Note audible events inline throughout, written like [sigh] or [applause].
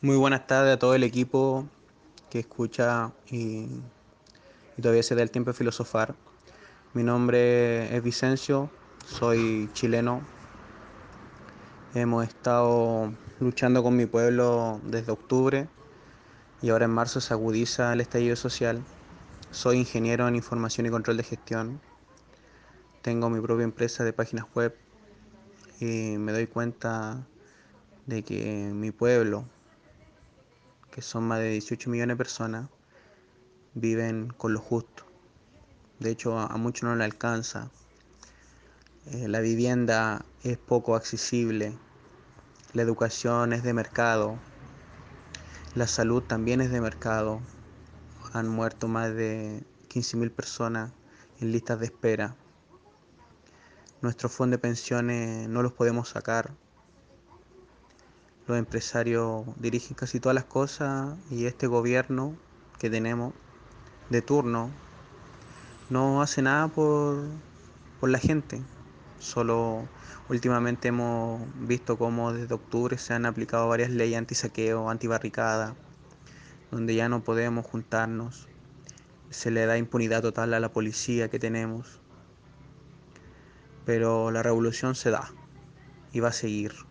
Muy buenas tardes a todo el equipo que escucha y, todavía se da el tiempo de filosofar. Mi nombre es Vicencio, soy chileno. Hemos estado luchando con mi pueblo desde octubre y ahora en marzo se agudiza el estallido social. Soy ingeniero en información y control de gestión. Tengo mi propia empresa de páginas web y me doy cuenta de que mi pueblo, que son más de 18 millones de personas, viven con lo justo. De hecho, a muchos no le alcanza. Eh, la vivienda es poco accesible. La educación es de mercado. La salud también es de mercado. Han muerto más de 15.000 personas en listas de espera. Nuestros fondos de pensiones no los podemos sacar los empresarios dirigen casi todas las cosas y este gobierno que tenemos de turno no hace nada por, por la gente. Solo últimamente hemos visto cómo desde octubre se han aplicado varias leyes anti-saqueo, anti-barricada, donde ya no podemos juntarnos. Se le da impunidad total a la policía que tenemos. Pero la revolución se da y va a seguir.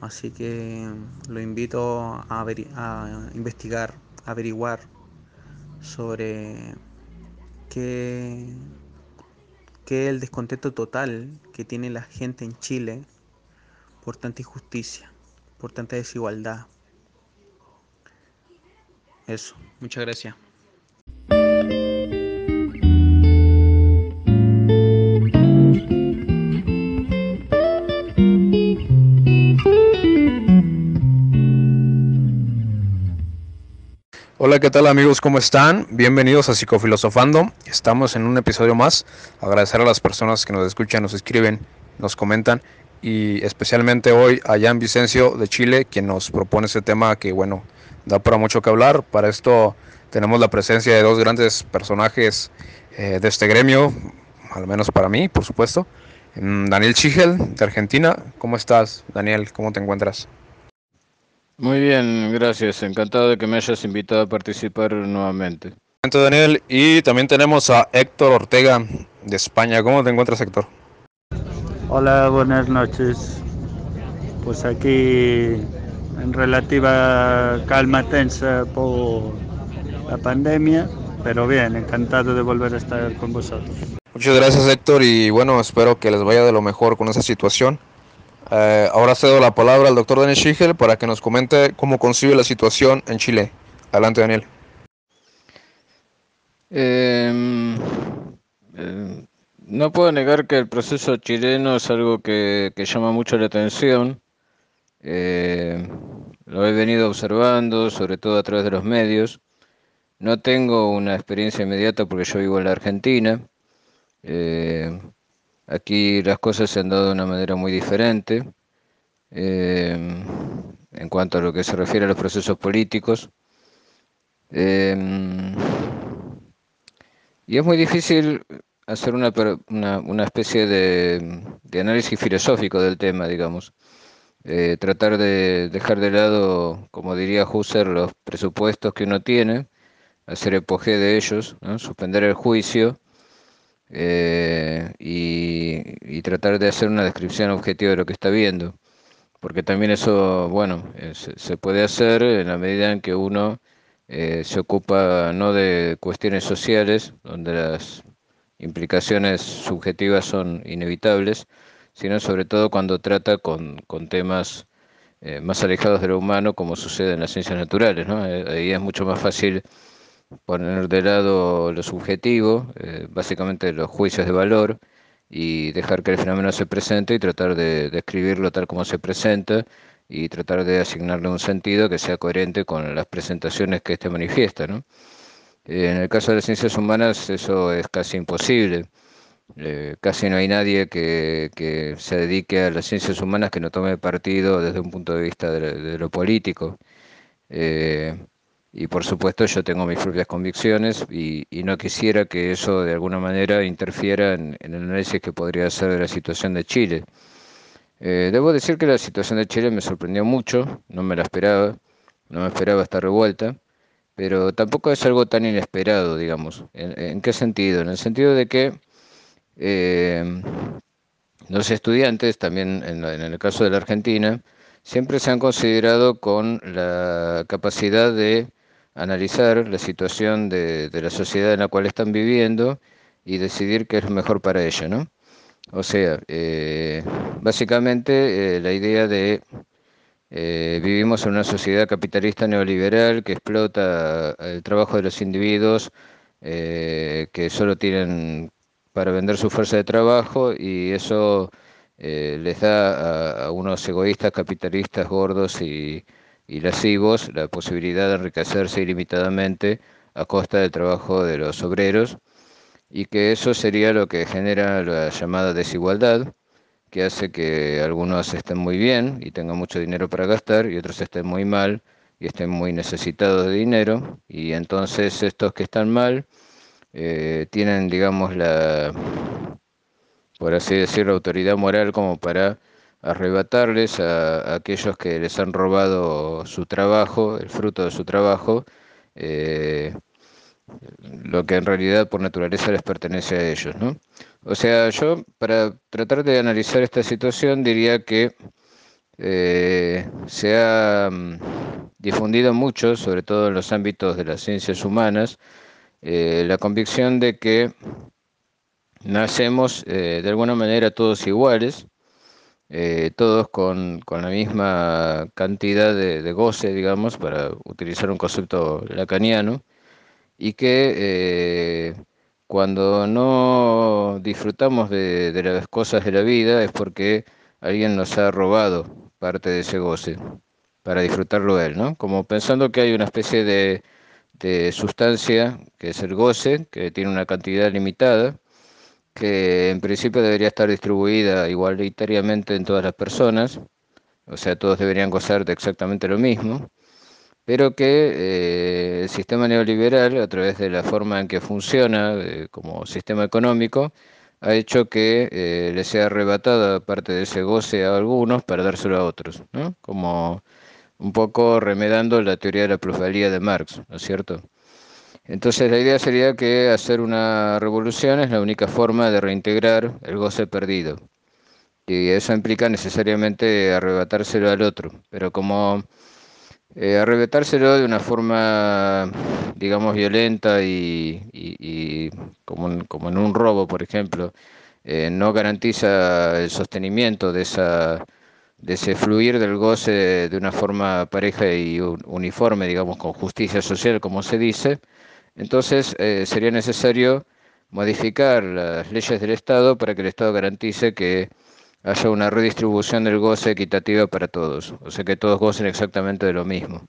Así que lo invito a, a investigar, a averiguar sobre qué, qué es el descontento total que tiene la gente en Chile por tanta injusticia, por tanta desigualdad. Eso, muchas gracias. Hola, ¿qué tal amigos? ¿Cómo están? Bienvenidos a Psicofilosofando. Estamos en un episodio más. Agradecer a las personas que nos escuchan, nos escriben, nos comentan y especialmente hoy a Jan Vicencio de Chile, quien nos propone este tema que, bueno, da para mucho que hablar. Para esto tenemos la presencia de dos grandes personajes eh, de este gremio, al menos para mí, por supuesto. Mm, Daniel Chigel, de Argentina. ¿Cómo estás, Daniel? ¿Cómo te encuentras? Muy bien, gracias. Encantado de que me hayas invitado a participar nuevamente. Daniel, y también tenemos a Héctor Ortega de España. ¿Cómo te encuentras, Héctor? Hola, buenas noches. Pues aquí en relativa calma tensa por la pandemia, pero bien, encantado de volver a estar con vosotros. Muchas gracias, Héctor, y bueno, espero que les vaya de lo mejor con esa situación. Eh, ahora cedo la palabra al doctor Daniel Schiegel para que nos comente cómo concibe la situación en Chile. Adelante, Daniel. Em, em, no puedo negar que el proceso chileno es algo que, llama mucho la atención. Eh, lo he venido observando, sobre todo a través de los medios. No tengo una experiencia inmediata porque yo vivo en la Argentina. Eh, Aquí las cosas se han dado de una manera muy diferente em, en cuanto a lo que se refiere a los procesos políticos. Em, y es muy difícil hacer una, una, especie de, análisis filosófico del tema, digamos. Eh, tratar de dejar de lado, como diría Husserl, los presupuestos que uno tiene, hacer epoge de ellos, suspender el juicio eh, y, tratar de hacer una descripción objetiva de lo que está viendo. Porque también eso, bueno, eh, se, puede hacer en la medida en que uno eh, se ocupa no de cuestiones sociales, donde las implicaciones subjetivas son inevitables, sino sobre todo cuando trata con, temas más alejados de lo humano, como sucede en las ciencias naturales. ahí es mucho más fácil poner de lado lo subjetivo, eh, básicamente los juicios de valor, y dejar que el fenómeno se presente y tratar de describirlo tal como se presenta y tratar de asignarle un sentido que sea coherente con las presentaciones que éste manifiesta. ¿no? Eh, en el caso de las ciencias humanas eso es casi imposible. Eh, casi no hay nadie que, que, se dedique a las ciencias humanas que no tome partido desde un punto de vista de, lo político. Y por supuesto yo tengo mis propias convicciones y, no quisiera que eso de alguna manera interfiera en, el análisis que podría hacer de la situación de Chile. Eh, debo decir que la situación de Chile me sorprendió mucho, no me la esperaba, no me esperaba esta revuelta, pero tampoco es algo tan inesperado, digamos. ¿En, qué sentido? En el sentido de que eh, los estudiantes, también en, el caso de la Argentina, siempre se han considerado con la capacidad de analizar la situación de, de la sociedad en la cual están viviendo y decidir qué es lo mejor para ella, ¿no? O sea, eh, básicamente eh, la idea de eh, vivimos en una sociedad capitalista neoliberal que explota el trabajo de los individuos que solo tienen para vender su fuerza de trabajo y eso les da a, unos egoístas capitalistas gordos y, y lascivos la posibilidad de enriquecerse ilimitadamente a costa del trabajo de los obreros y que eso sería lo que genera la llamada desigualdad, que hace que algunos estén muy bien y tengan mucho dinero para gastar y otros estén muy mal y estén muy necesitados de dinero y entonces estos que están mal eh, tienen, digamos, la, por así decirlo, autoridad moral como para arrebatarles a, aquellos que les han robado su trabajo, el fruto de su trabajo, eh, lo que en realidad por naturaleza les pertenece a ellos, ¿no? O sea, yo para tratar de analizar esta situación diría que eh, se ha mm, difundido mucho, sobre todo en los ámbitos de las ciencias humanas, eh, la convicción de que nacemos de alguna manera todos iguales, todos con, la misma cantidad de, de goce, digamos, para utilizar un concepto lacaniano, y que eh, cuando no disfrutamos de, las cosas de la vida es porque alguien nos ha robado parte de ese goce para disfrutarlo él, ¿no? Como pensando que hay una especie de, de sustancia que es el goce, que tiene una cantidad limitada, que en principio debería estar distribuida igualitariamente en todas las personas, o sea, todos deberían gozar de exactamente lo mismo, pero que eh, el sistema neoliberal, a través de la forma en que funciona como sistema económico, ha hecho que eh, le sea arrebatada parte de ese goce a algunos para dárselo a otros, ¿no? como un poco remedando la teoría de la plusvalía de Marx, ¿no es cierto? Entonces la idea sería que hacer una revolución es la única forma de reintegrar el goce perdido. Y eso implica necesariamente arrebatárselo al otro. Pero como eh, arrebatárselo de una forma, digamos, violenta y, como, en un robo, por ejemplo, eh, no garantiza el sostenimiento de, esa, de ese fluir del goce de, una forma pareja y uniforme, digamos, con justicia social, como se dice, entonces eh, sería necesario modificar las leyes del Estado para que el Estado garantice que haya una redistribución del goce equitativa para todos, o sea que todos gocen exactamente de lo mismo.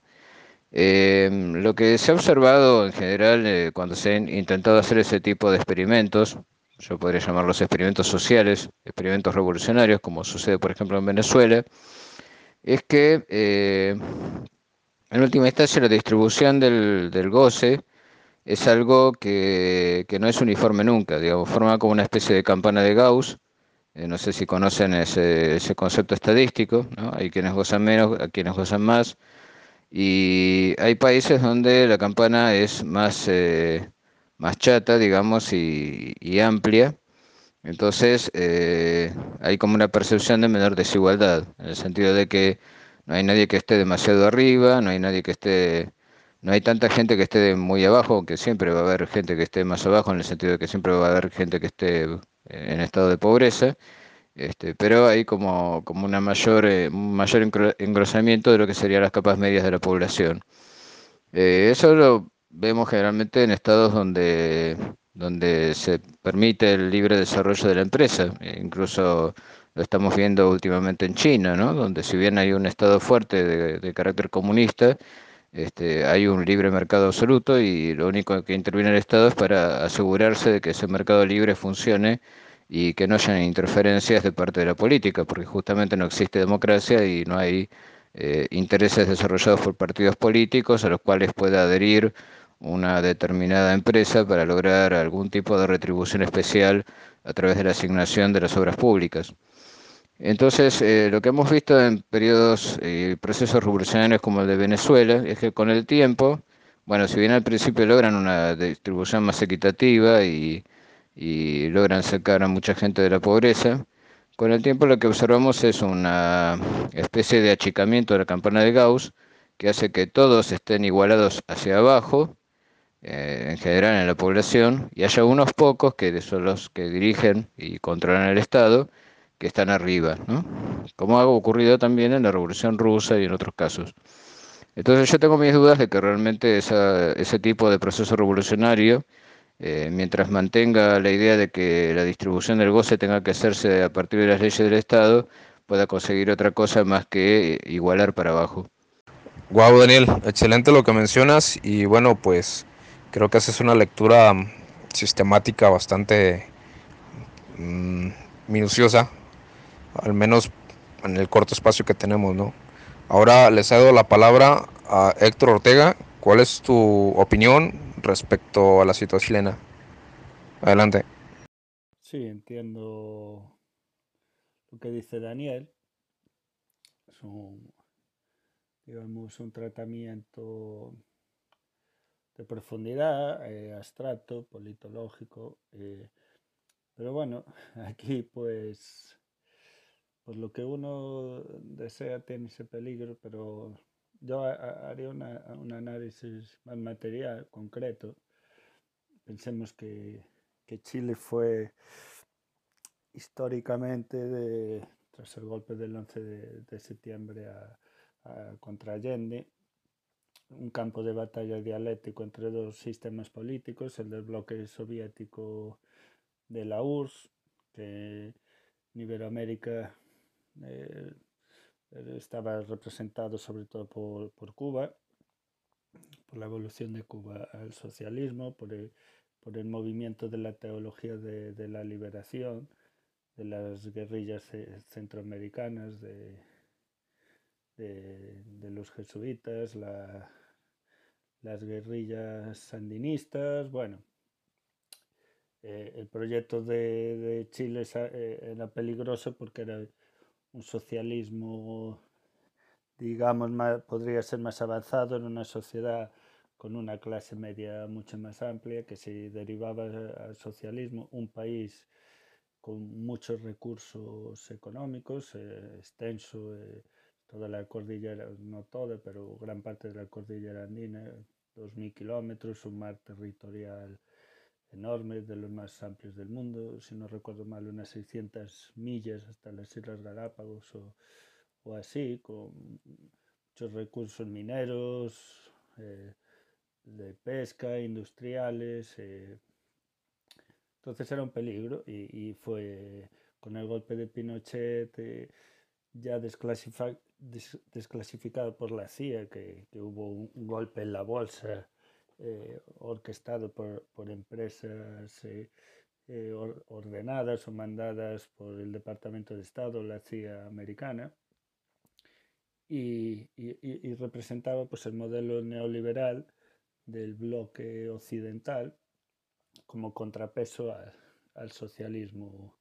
Em, lo que se ha observado en general eh, cuando se han intentado hacer ese tipo de experimentos, yo podría llamarlos experimentos sociales, experimentos revolucionarios, como sucede por ejemplo en Venezuela, es que eh, en última instancia la distribución del, del goce es algo que, que, no es uniforme nunca, digamos, forma como una especie de campana de Gauss, eh, no sé si conocen ese, concepto estadístico, hay quienes gozan menos, a quienes gozan más. Y hay países donde la campana es más, eh, más chata, digamos, y, amplia. Entonces eh, hay como una percepción de menor desigualdad, en el sentido de que no hay nadie que esté demasiado arriba, no hay nadie que esté, no hay tanta gente que esté muy abajo, aunque siempre va a haber gente que esté más abajo, en el sentido de que siempre va a haber gente que esté en estado de pobreza, este, pero hay como, como una mayor, eh, un mayor engrosamiento de lo que serían las capas medias de la población. Eh, eso lo vemos generalmente en estados donde, donde se permite el libre desarrollo de la empresa, incluso lo estamos viendo últimamente en China, ¿no? donde si bien hay un estado fuerte de carácter comunista, este, hay un libre mercado absoluto y lo único que interviene el Estado es para asegurarse de que ese mercado libre funcione y que no haya interferencias de parte de la política, porque justamente no existe democracia y no hay eh, intereses desarrollados por partidos políticos a los cuales pueda adherir una determinada empresa para lograr algún tipo de retribución especial a través de la asignación de las obras públicas. Entonces, eh, lo que hemos visto en periodos y procesos revolucionarios como el de Venezuela es que con el tiempo, bueno, si bien al principio logran una distribución más equitativa y, y logran sacar a mucha gente de la pobreza, con el tiempo lo que observamos es una especie de achicamiento de la campana de Gauss que hace que todos estén igualados hacia abajo, eh, en general en la población, y haya unos pocos que son los que dirigen y controlan el Estado, que están arriba, ¿no? como ha ocurrido también en la Revolución Rusa y en otros casos. Entonces yo tengo mis dudas de que realmente ese tipo de proceso revolucionario, eh, mientras mantenga la idea de que la distribución del goce tenga que hacerse a partir de las leyes del Estado, pueda conseguir otra cosa más que igualar para abajo. Guau, Daniel, excelente lo que mencionas y bueno, pues creo que haces una lectura sistemática bastante mm, minuciosa al menos en el corto espacio que tenemos, ¿no? Ahora les cedo la palabra a Héctor Ortega. ¿Cuál es tu opinión respecto a la situación chilena? Adelante. Sí, entiendo lo que dice Daniel. Es un, digamos, un tratamiento de profundidad, eh, abstracto, politológico. Eh, pero bueno, [laughs] aquí pues pues lo que uno desea tiene ese peligro, pero yo haría un análisis más material, concreto. Pensemos que, Chile fue históricamente, tras el golpe del 11 de, septiembre contra Allende, un campo de batalla dialéctico entre dos sistemas políticos, el del bloque soviético de la URSS, que en Iberoamérica eh, estaba representado sobre todo por, Cuba, por la evolución de Cuba al socialismo, por el, movimiento de la teología de, la liberación, de las guerrillas eh, centroamericanas, de, de, los jesuitas, las guerrillas sandinistas, bueno. Eh, el proyecto de, Chile era peligroso porque era un socialismo, digamos, podría ser más avanzado en una sociedad con una clase media mucho más amplia, que si derivaba al socialismo, un país con muchos recursos económicos, eh, extenso, eh, toda la cordillera, no toda, pero gran parte de la cordillera andina, 2.000 kilómetros, un mar territorial enorme, de los más amplios del mundo, si no recuerdo mal, unas 600 millas hasta las Islas Galápagos o, así, con muchos recursos mineros, eh, de pesca, industriales. Eh. Entonces era un peligro y, fue con el golpe de Pinochet eh, ya desclasificado por la CIA, que, que hubo un golpe en la bolsa eh, orquestado por, por empresas eh, eh, ordenadas o mandadas por el Departamento de Estado, la CIA americana, y, y, representaba pues, el modelo neoliberal del bloque occidental como contrapeso al socialismo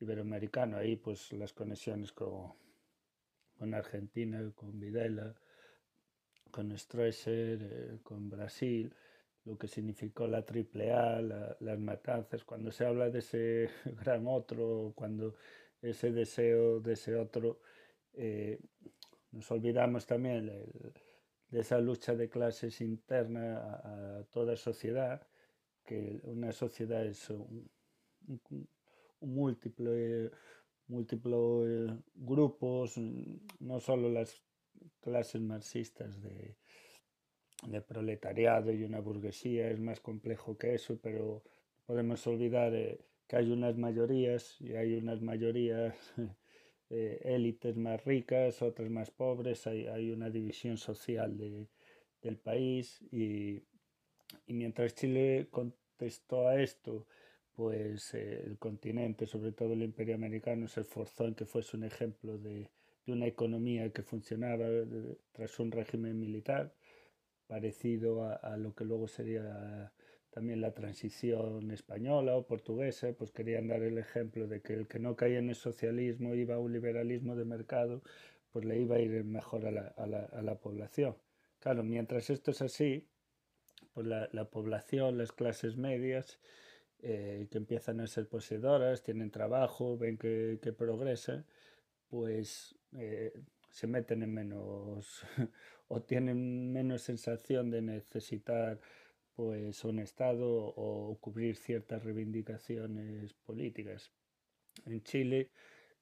iberoamericano. Ahí pues las conexiones con, con Argentina, con Videla, con Stroessner, con Brasil, lo que significó la AAA, las matanzas, cuando se habla de ese [laughs] gran otro, cuando ese deseo de ese otro, eh, nos olvidamos también de esa lucha de clases interna a, toda sociedad, que una sociedad es un, múltiplo, eh, eh, grupos, no solo las clases marxistas de, de proletariado y una burguesía, es más complejo que eso, pero podemos olvidar eh, que hay unas mayorías y hay unas mayorías [laughs] eh, élites más ricas, otras más pobres, hay, hay una división social de, del país y, y, mientras Chile contestó a esto, pues eh, el continente, sobre todo el imperio americano, se esforzó en que fuese un ejemplo de, de una economía que funcionaba tras un régimen militar parecido a, lo que luego sería también la transición española o portuguesa, pues querían dar el ejemplo de que el que no caía en el socialismo iba a un liberalismo de mercado, pues le iba a ir mejor a la, a la, a la población. Claro, mientras esto es así, pues la, la población, las clases medias, eh, que empiezan a ser poseedoras, tienen trabajo, ven que, que progresa, pues eh, se meten en menos [laughs] o tienen menos sensación de necesitar pues un Estado o cubrir ciertas reivindicaciones políticas. En Chile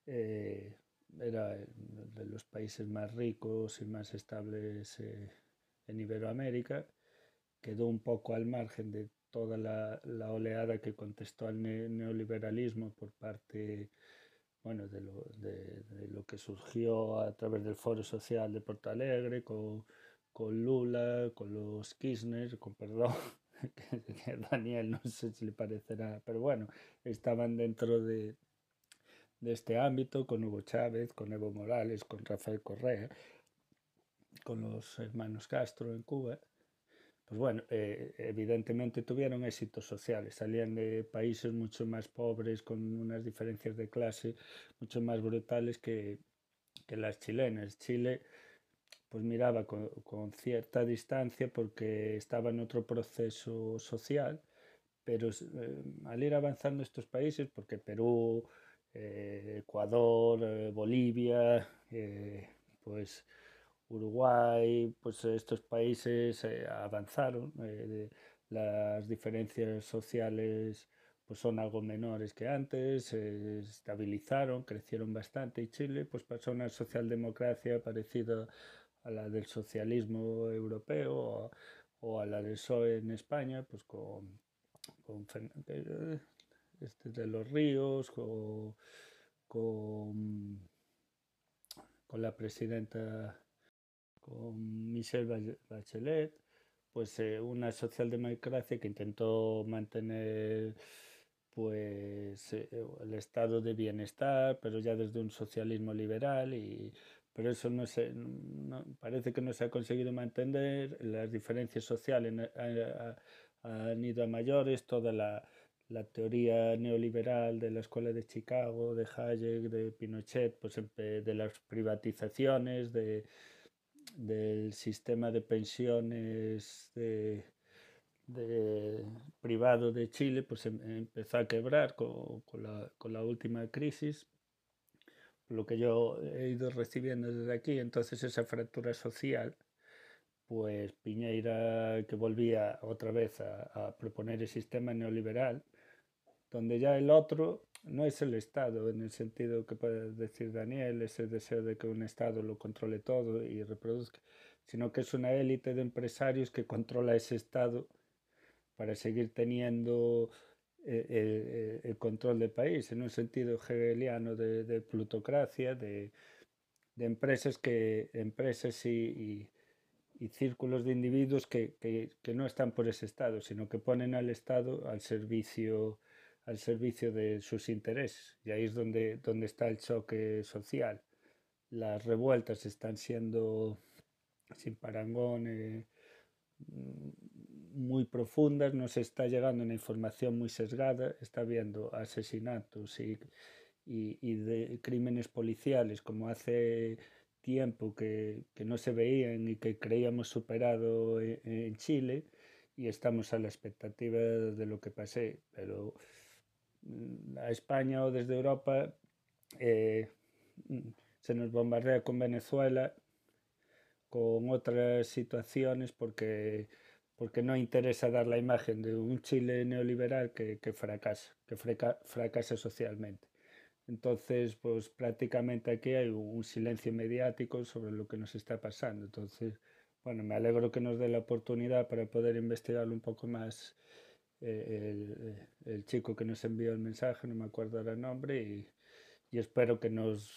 eh, era de los países más ricos y más estables eh, en Iberoamérica, quedó un poco al margen de toda la, oleada que contestó al ne neoliberalismo por parte bueno, de lo, de, lo que surgió a través del Foro Social de Porto Alegre, con, con Lula, con los Kirchner, con perdón, [laughs] Daniel no sé si le parecerá, pero bueno, estaban dentro de, de este ámbito con Hugo Chávez, con Evo Morales, con Rafael Correa, con los hermanos Castro en Cuba. Pues bueno, eh, evidentemente tuvieron éxitos sociales, salían de países mucho más pobres, con unas diferencias de clase mucho más brutales que, las chilenas. Chile pues miraba con, cierta distancia porque estaba en otro proceso social, pero eh, al ir avanzando estos países, porque Perú, eh, Ecuador, Bolivia, pues Uruguay, pues estos países eh, avanzaron, las diferencias sociales pues son algo menores que antes, se estabilizaron, crecieron bastante y Chile pues pasó a una socialdemocracia parecida a la del socialismo europeo o, a la del PSOE en España, pues con, con este, de los ríos, con, con la presidenta, con Michelle Bachelet, pues eh, una socialdemocracia que intentó mantener pues eh, el estado de bienestar, pero ya desde un socialismo liberal y pero eso no se no, parece que no se ha conseguido mantener, las diferencias sociales han, ido a mayores, toda la la teoría neoliberal de la escuela de Chicago, de Hayek, de Pinochet, pues de las privatizaciones, de, del sistema de pensiones privado de Chile, pues em, empezó a quebrar con, con, la, última crisis, lo que yo he ido recibiendo desde aquí, entonces esa fractura social pues Piñeira que volvía otra vez a, proponer el sistema neoliberal, donde ya el otro no es el Estado, en el sentido que puede decir Daniel, ese deseo de que un Estado lo controle todo y reproduzca, sino que es una élite de empresarios que controla ese Estado para seguir teniendo eh, el, el, control del país, en un sentido hegeliano de, de plutocracia, de, de, empresas, que, empresas y, y, y círculos de individuos que, que, que no están por ese Estado, sino que ponen al Estado al servicio al servicio de sus intereses. Y ahí es donde, donde está el choque social. Las revueltas están siendo sin parangón eh, muy profundas, nos está llegando una información muy sesgada, está habiendo asesinatos y, y, y de crímenes policiales como hace tiempo que, que, no se veían y que creíamos superado en, en Chile y estamos a la expectativa de lo que pase, pero a España o desde Europa eh, se nos bombardea con Venezuela, con otras situaciones, porque, porque no interesa dar la imagen de un Chile neoliberal que, que fracasa, que fraca, fracasa socialmente. Entonces, pues prácticamente aquí hay un silencio mediático sobre lo que nos está pasando. Entonces, bueno, me alegro que nos dé la oportunidad para poder investigarlo un poco más eh, el, el, chico que nos envió el mensaje, no me acuerdo el nombre, y, y espero que nos,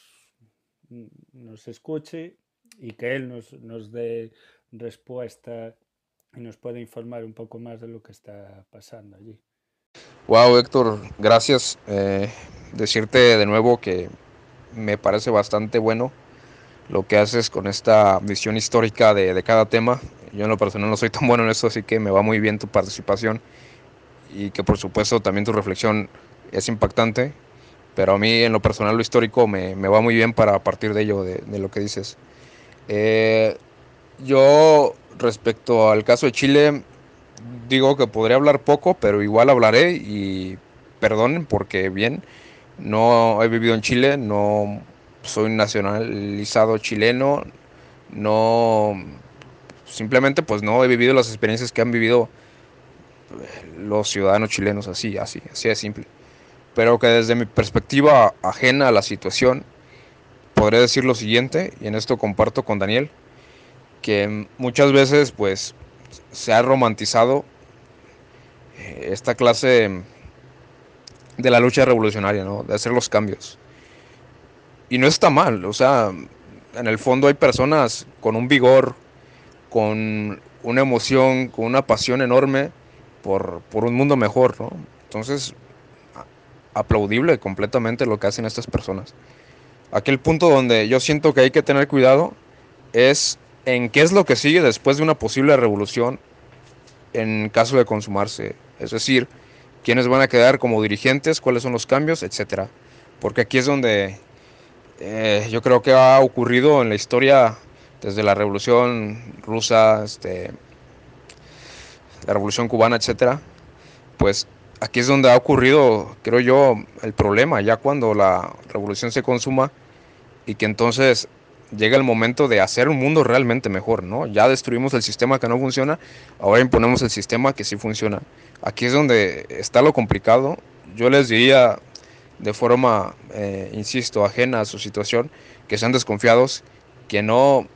nos escuche y que él nos, nos dé respuesta y nos pueda informar un poco más de lo que está pasando allí. Wow, Héctor, gracias. Eh, decirte de nuevo que me parece bastante bueno lo que haces con esta visión histórica de, de cada tema. Yo en lo personal no soy tan bueno en esto, así que me va muy bien tu participación y que por supuesto también tu reflexión es impactante, pero a mí en lo personal lo histórico me, me va muy bien para partir de ello, de, de lo que dices. Eh, yo respecto al caso de Chile, digo que podría hablar poco, pero igual hablaré y perdonen porque bien, no he vivido en Chile, no soy nacionalizado chileno, no simplemente pues no he vivido las experiencias que han vivido los ciudadanos chilenos así, así, así de simple. Pero que desde mi perspectiva ajena a la situación, podré decir lo siguiente, y en esto comparto con Daniel, que muchas veces pues se ha romantizado eh, esta clase de la lucha revolucionaria, ¿no? de hacer los cambios. Y no está mal, o sea, en el fondo hay personas con un vigor, con una emoción, con una pasión enorme por, por un mundo mejor, ¿no? Entonces, aplaudible completamente lo que hacen estas personas. Aquel punto donde yo siento que hay que tener cuidado es en qué es lo que sigue después de una posible revolución en caso de consumarse. Es decir, quiénes van a quedar como dirigentes, cuáles son los cambios, etcétera. Porque aquí es donde eh, yo creo que ha ocurrido en la historia desde la revolución rusa, este, la revolución cubana, etcétera. Pues aquí es donde ha ocurrido, creo yo, el problema, ya cuando la revolución se consuma y que entonces llega el momento de hacer un mundo realmente mejor, ¿no? Ya destruimos el sistema que no funciona, ahora imponemos el sistema que sí funciona. Aquí es donde está lo complicado. Yo les diría de forma, eh, insisto, ajena a su situación, que sean desconfiados, que no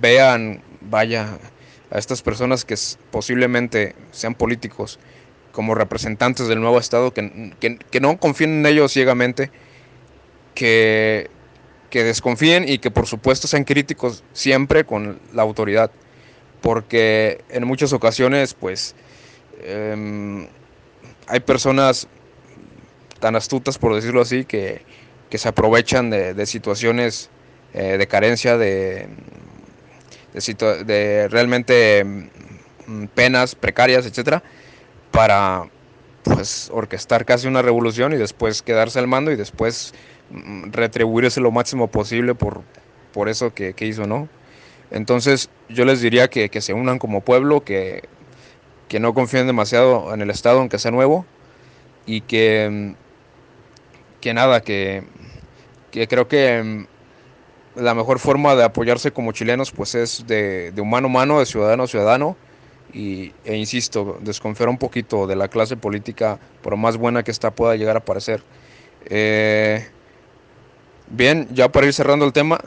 vean, vaya, a estas personas que posiblemente sean políticos como representantes del nuevo Estado, que, que, que no confíen en ellos ciegamente, que que desconfíen y que por supuesto sean críticos siempre con la autoridad, porque en muchas ocasiones pues em, hay personas tan astutas por decirlo así que, se aprovechan de, situaciones eh, de carencia, de, de, realmente mm, penas precarias, etcétera, para pues orquestar casi una revolución y después quedarse al mando y después Mm, retribuirse lo máximo posible por, por eso que, hizo, ¿no? Entonces yo les diría que, se unan como pueblo, que, que, no confíen demasiado en el Estado, aunque sea nuevo, y que, mm, que nada, que, que creo que la mejor forma de apoyarse como chilenos pues es de, de humano a humano, de ciudadano a ciudadano, y, e insisto, desconfiar un poquito de la clase política, por más buena que ésta pueda llegar a parecer. Eh, Bien, ya para ir cerrando el tema,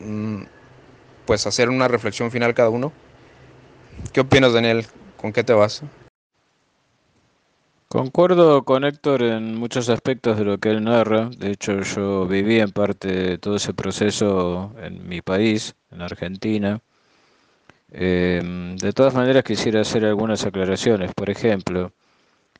mm, pues hacer una reflexión final cada uno. ¿Qué opinas, Daniel? ¿Con qué te vas? Concuerdo con Héctor en muchos aspectos de lo que él narra. De hecho, yo viví en parte todo ese proceso en mi país, en Argentina. Em, de todas maneras, quisiera hacer algunas aclaraciones. Por ejemplo,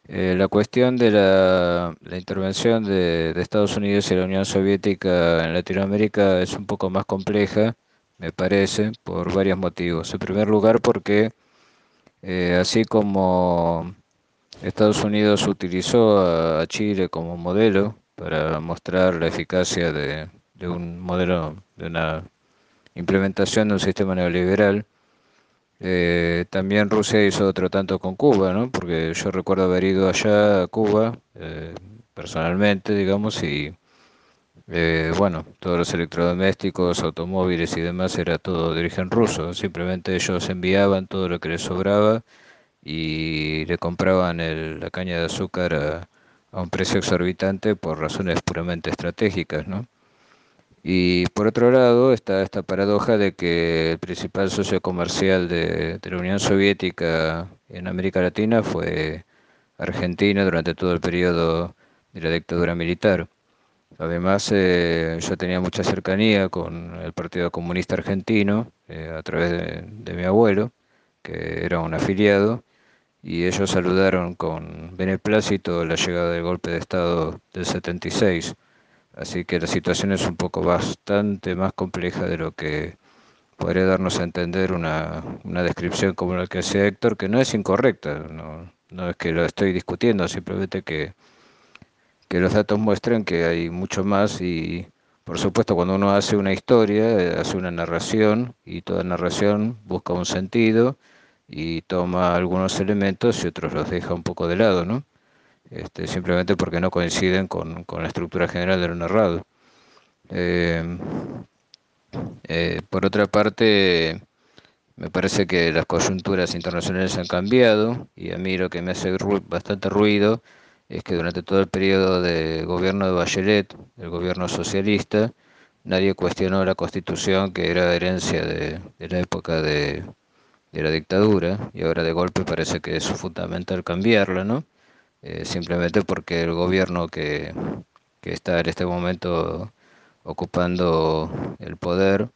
eh, la cuestión de la, intervención de, Estados Unidos y la Unión Soviética en Latinoamérica es un poco más compleja, me parece, por varios motivos. En primer lugar, porque eh, así como Estados Unidos utilizó a, Chile como modelo para mostrar la eficacia de, un modelo, de una implementación de un sistema neoliberal, eh, también Rusia hizo otro tanto con Cuba, ¿no? Porque yo recuerdo haber ido allá a Cuba eh, personalmente, digamos, y eh, bueno, todos los electrodomésticos, automóviles y demás era todo de origen ruso. Simplemente ellos enviaban todo lo que les sobraba y le compraban la caña de azúcar a, un precio exorbitante por razones puramente estratégicas, ¿no? Y por otro lado está esta paradoja de que el principal socio comercial de, la Unión Soviética en América Latina fue Argentina durante todo el periodo de la dictadura militar. Además, eh, yo tenía mucha cercanía con el Partido Comunista Argentino eh, a través de, mi abuelo, que era un afiliado, y ellos saludaron con beneplácito la llegada del golpe de Estado del 76. Así que la situación es un poco bastante más compleja de lo que podría darnos a entender una, descripción como la que hacía Héctor, que no es incorrecta, no, no es que lo estoy discutiendo, simplemente que, que los datos muestran que hay mucho más y por supuesto cuando uno hace una historia, eh, hace una narración y toda narración busca un sentido y toma algunos elementos y otros los deja un poco de lado, ¿no? Este, simplemente porque no coinciden con, con, la estructura general de lo narrado. Eh, eh, por otra parte, me parece que las coyunturas internacionales han cambiado y a mí lo que me hace bastante ruido es que durante todo el periodo de gobierno de Bachelet, el gobierno socialista, nadie cuestionó la constitución que era herencia de la época de, de, la dictadura y ahora de golpe parece que es fundamental cambiarla, ¿no? Eh, simplemente porque el gobierno que, que está en este momento ocupando el poder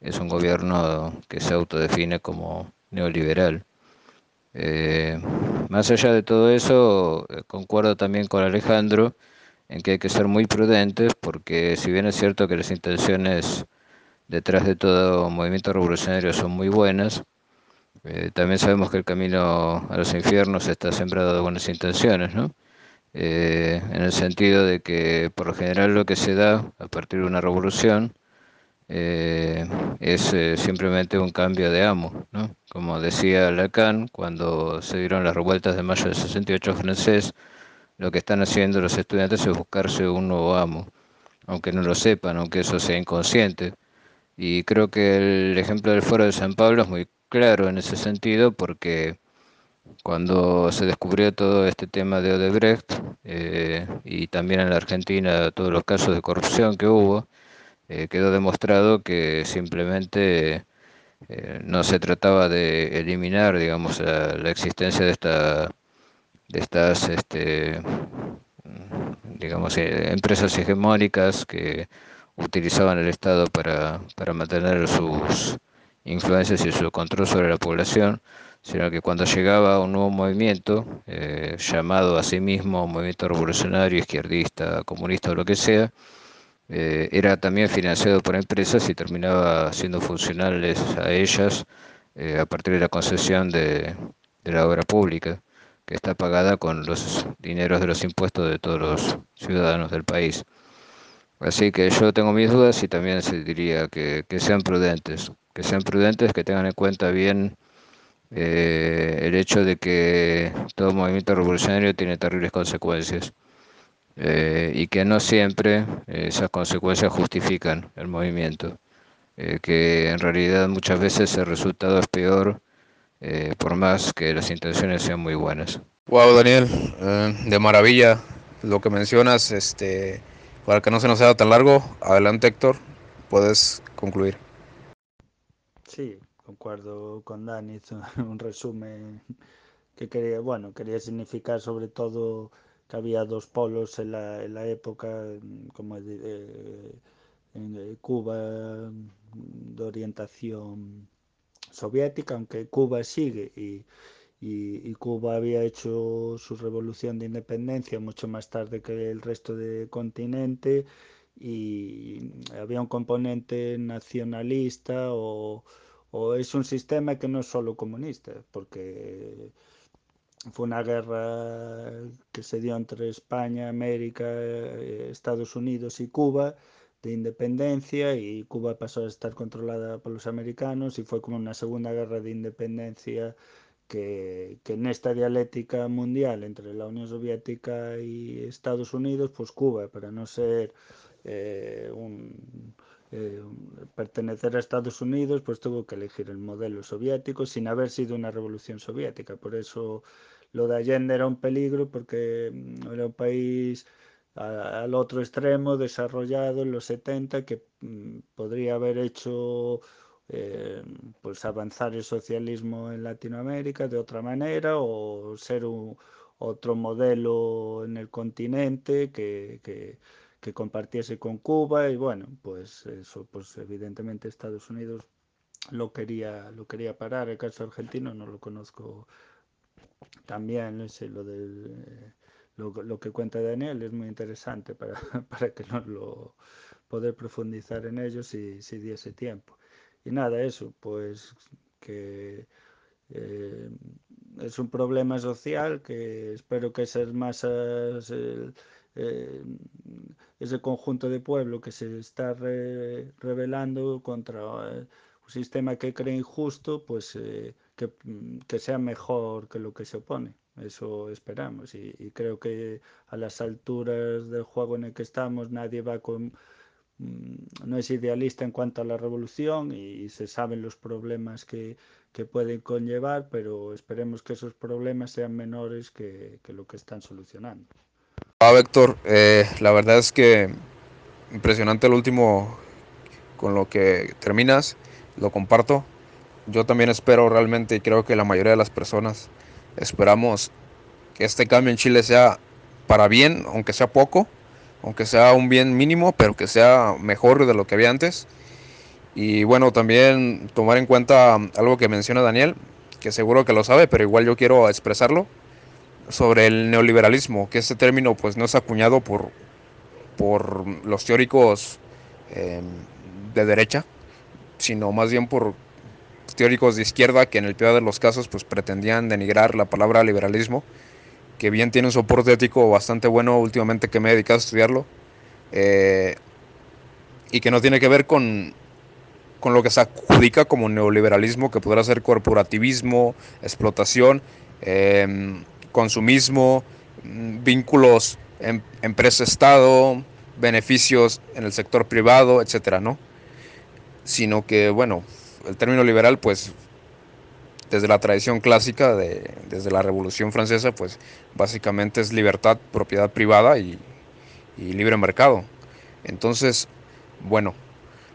es un gobierno que se autodefine como neoliberal. Eh, más allá de todo eso, eh, concuerdo también con Alejandro en que hay que ser muy prudentes porque si bien es cierto que las intenciones detrás de todo movimiento revolucionario son muy buenas, eh, también sabemos que el camino a los infiernos está sembrado de buenas intenciones, ¿no? Eh, en el sentido de que por lo general lo que se da a partir de una revolución eh, es simplemente un cambio de amo, ¿no? Como decía Lacan, cuando se dieron las revueltas de mayo del 68 francés, lo que están haciendo los estudiantes es buscarse un nuevo amo, aunque no lo sepan, aunque eso sea inconsciente. Y creo que el ejemplo del Foro de San Pablo es muy claro en ese sentido, porque cuando se descubrió todo este tema de Odebrecht eh, y también en la Argentina todos los casos de corrupción que hubo, eh, quedó demostrado que simplemente eh, no se trataba de eliminar, digamos, la, la existencia de esta de estas este, digamos eh, empresas hegemónicas que utilizaban el Estado para, para mantener sus influencias y su control sobre la población, sino que cuando llegaba un nuevo movimiento, eh, llamado a sí mismo movimiento revolucionario, izquierdista, comunista o lo que sea, eh, era también financiado por empresas y terminaba siendo funcionales a ellas eh, a partir de la concesión de, la obra pública, que está pagada con los dineros de los impuestos de todos los ciudadanos del país. Así que yo tengo mis dudas y también se diría que sean prudentes, que sean prudentes, que tengan en cuenta bien eh, el hecho de que todo movimiento revolucionario tiene terribles consecuencias eh, y que no siempre eh, esas consecuencias justifican el movimiento, que en realidad muchas veces el resultado es peor por más que las intenciones sean muy buenas. Wow, Daniel, de maravilla lo que mencionas, este, para que no se nos haga tan largo, adelante Héctor, puedes concluir. Sí, concuerdo con Dani, [laughs] un resumen que quería, bueno, quería significar sobre todo que había dos polos en la, en la época, como eh, en Cuba de orientación soviética, aunque Cuba sigue y, y, Cuba había hecho su revolución de independencia mucho más tarde que el resto del continente y había un componente nacionalista o, o es un sistema que no es solo comunista, porque fue una guerra que se dio entre España, América, eh, Estados Unidos y Cuba de independencia y Cuba pasó a estar controlada por los americanos y fue como una segunda guerra de independencia que, en esta dialéctica mundial entre la Unión Soviética y Estados Unidos, pues Cuba, para no ser eh, un, eh, pertenecer a Estados Unidos, pues tuvo que elegir el modelo soviético sin haber sido una revolución soviética. Por eso lo de Allende era un peligro porque mm, era un país al otro extremo desarrollado en los 70 que mm, podría haber hecho eh, pues avanzar el socialismo en Latinoamérica de otra manera o ser un, otro modelo en el continente que, que, que, compartiese con Cuba y bueno pues eso pues evidentemente Estados Unidos lo quería lo quería parar el caso argentino no lo conozco también lo, del, lo, lo, que cuenta Daniel es muy interesante para, [laughs] para que nos lo poder profundizar en ello si, si diese tiempo. Y nada, eso, pues que eh, es un problema social que espero que esas masas, eh, eh, ese conjunto de pueblo que se está re, rebelando contra un sistema que cree injusto, pues que, que, sea mejor que lo que se opone. Eso esperamos y, y creo que a las alturas del juego en el que estamos nadie va con Mm, no es idealista en cuanto a la revolución y se saben los problemas que, que pueden conllevar, pero esperemos que esos problemas sean menores que, que lo que están solucionando. Ah, Héctor, eh, la verdad es que impresionante el último con lo que terminas, lo comparto. Yo también espero realmente y creo que la mayoría de las personas esperamos que este cambio en Chile sea para bien, aunque sea poco, aunque sea un bien mínimo, pero que sea mejor de lo que había antes. Y bueno, también tomar en cuenta algo que menciona Daniel, que seguro que lo sabe, pero igual yo quiero expresarlo, sobre el neoliberalismo, que este término pues no es acuñado por, por los teóricos eh, de derecha, sino más bien por teóricos de izquierda que en el peor de los casos pues pretendían denigrar la palabra liberalismo que bien tiene un soporte ético bastante bueno últimamente que me he dedicado a estudiarlo, eh, y que no tiene que ver con, con lo que se adjudica como neoliberalismo, que podrá ser corporativismo, explotación, em, consumismo, mm, vínculos en, empresa-estado, beneficios en el sector privado, etcétera, ¿no? Sino que, bueno, el término liberal, pues desde la tradición clásica, de, desde la Revolución Francesa, pues básicamente es libertad, propiedad privada y, libre mercado. Entonces, bueno,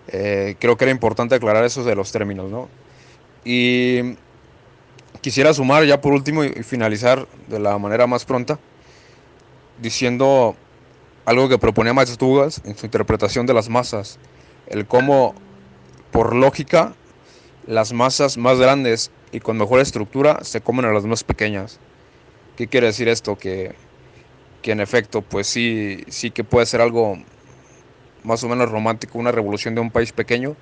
eh, creo que era importante aclarar eso de los términos, ¿no? Y quisiera sumar ya por último y finalizar de la manera más pronta, diciendo algo que proponía Max Douglas en su interpretación de las masas, el cómo, por lógica, las masas más grandes y con mejor estructura se comen a las más pequeñas. ¿Qué quiere decir esto? Que, que en efecto, pues sí, sí que puede ser algo más o menos romántico, una revolución de un país pequeño,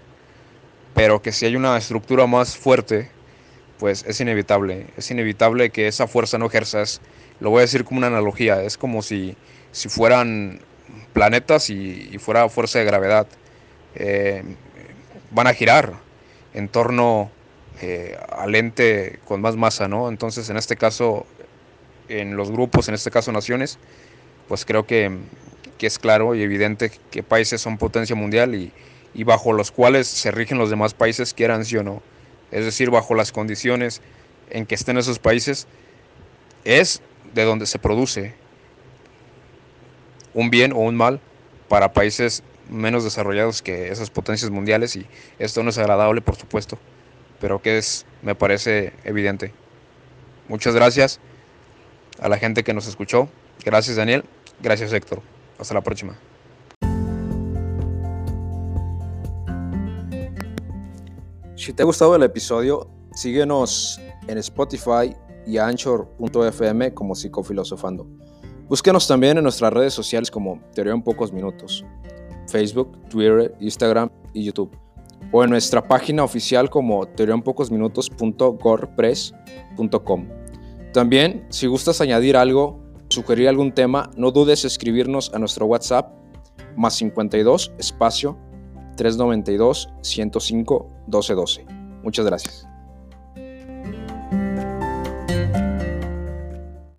pero que si hay una estructura más fuerte, pues es inevitable, es inevitable que esa fuerza no ejerzas. Lo voy a decir como una analogía, es como si, si fueran planetas y, fuera fuerza de gravedad. Eh, van a girar en torno eh, al ente con más masa, ¿no? Entonces, en este caso, en los grupos, en este caso naciones, pues creo que, es claro y evidente que países son potencia mundial y, bajo los cuales se rigen los demás países, quieran sí o no. Es decir, bajo las condiciones en que estén esos países, es de donde se produce un bien o un mal para países menos desarrollados que esas potencias mundiales y esto no es agradable, por supuesto pero que es, me parece evidente. Muchas gracias a la gente que nos escuchó. Gracias Daniel, gracias Héctor. Hasta la próxima. Si te ha gustado el episodio, síguenos en Spotify y anchor.fm como psicofilosofando. Búsquenos también en nuestras redes sociales como Teoría en Pocos Minutos, Facebook, Twitter, Instagram y YouTube o en nuestra página oficial como teoriaunpocosminutos.gorpress.com. También, si gustas añadir algo, sugerir algún tema, no dudes en escribirnos a nuestro WhatsApp más 52 espacio 392 105 1212. Muchas gracias.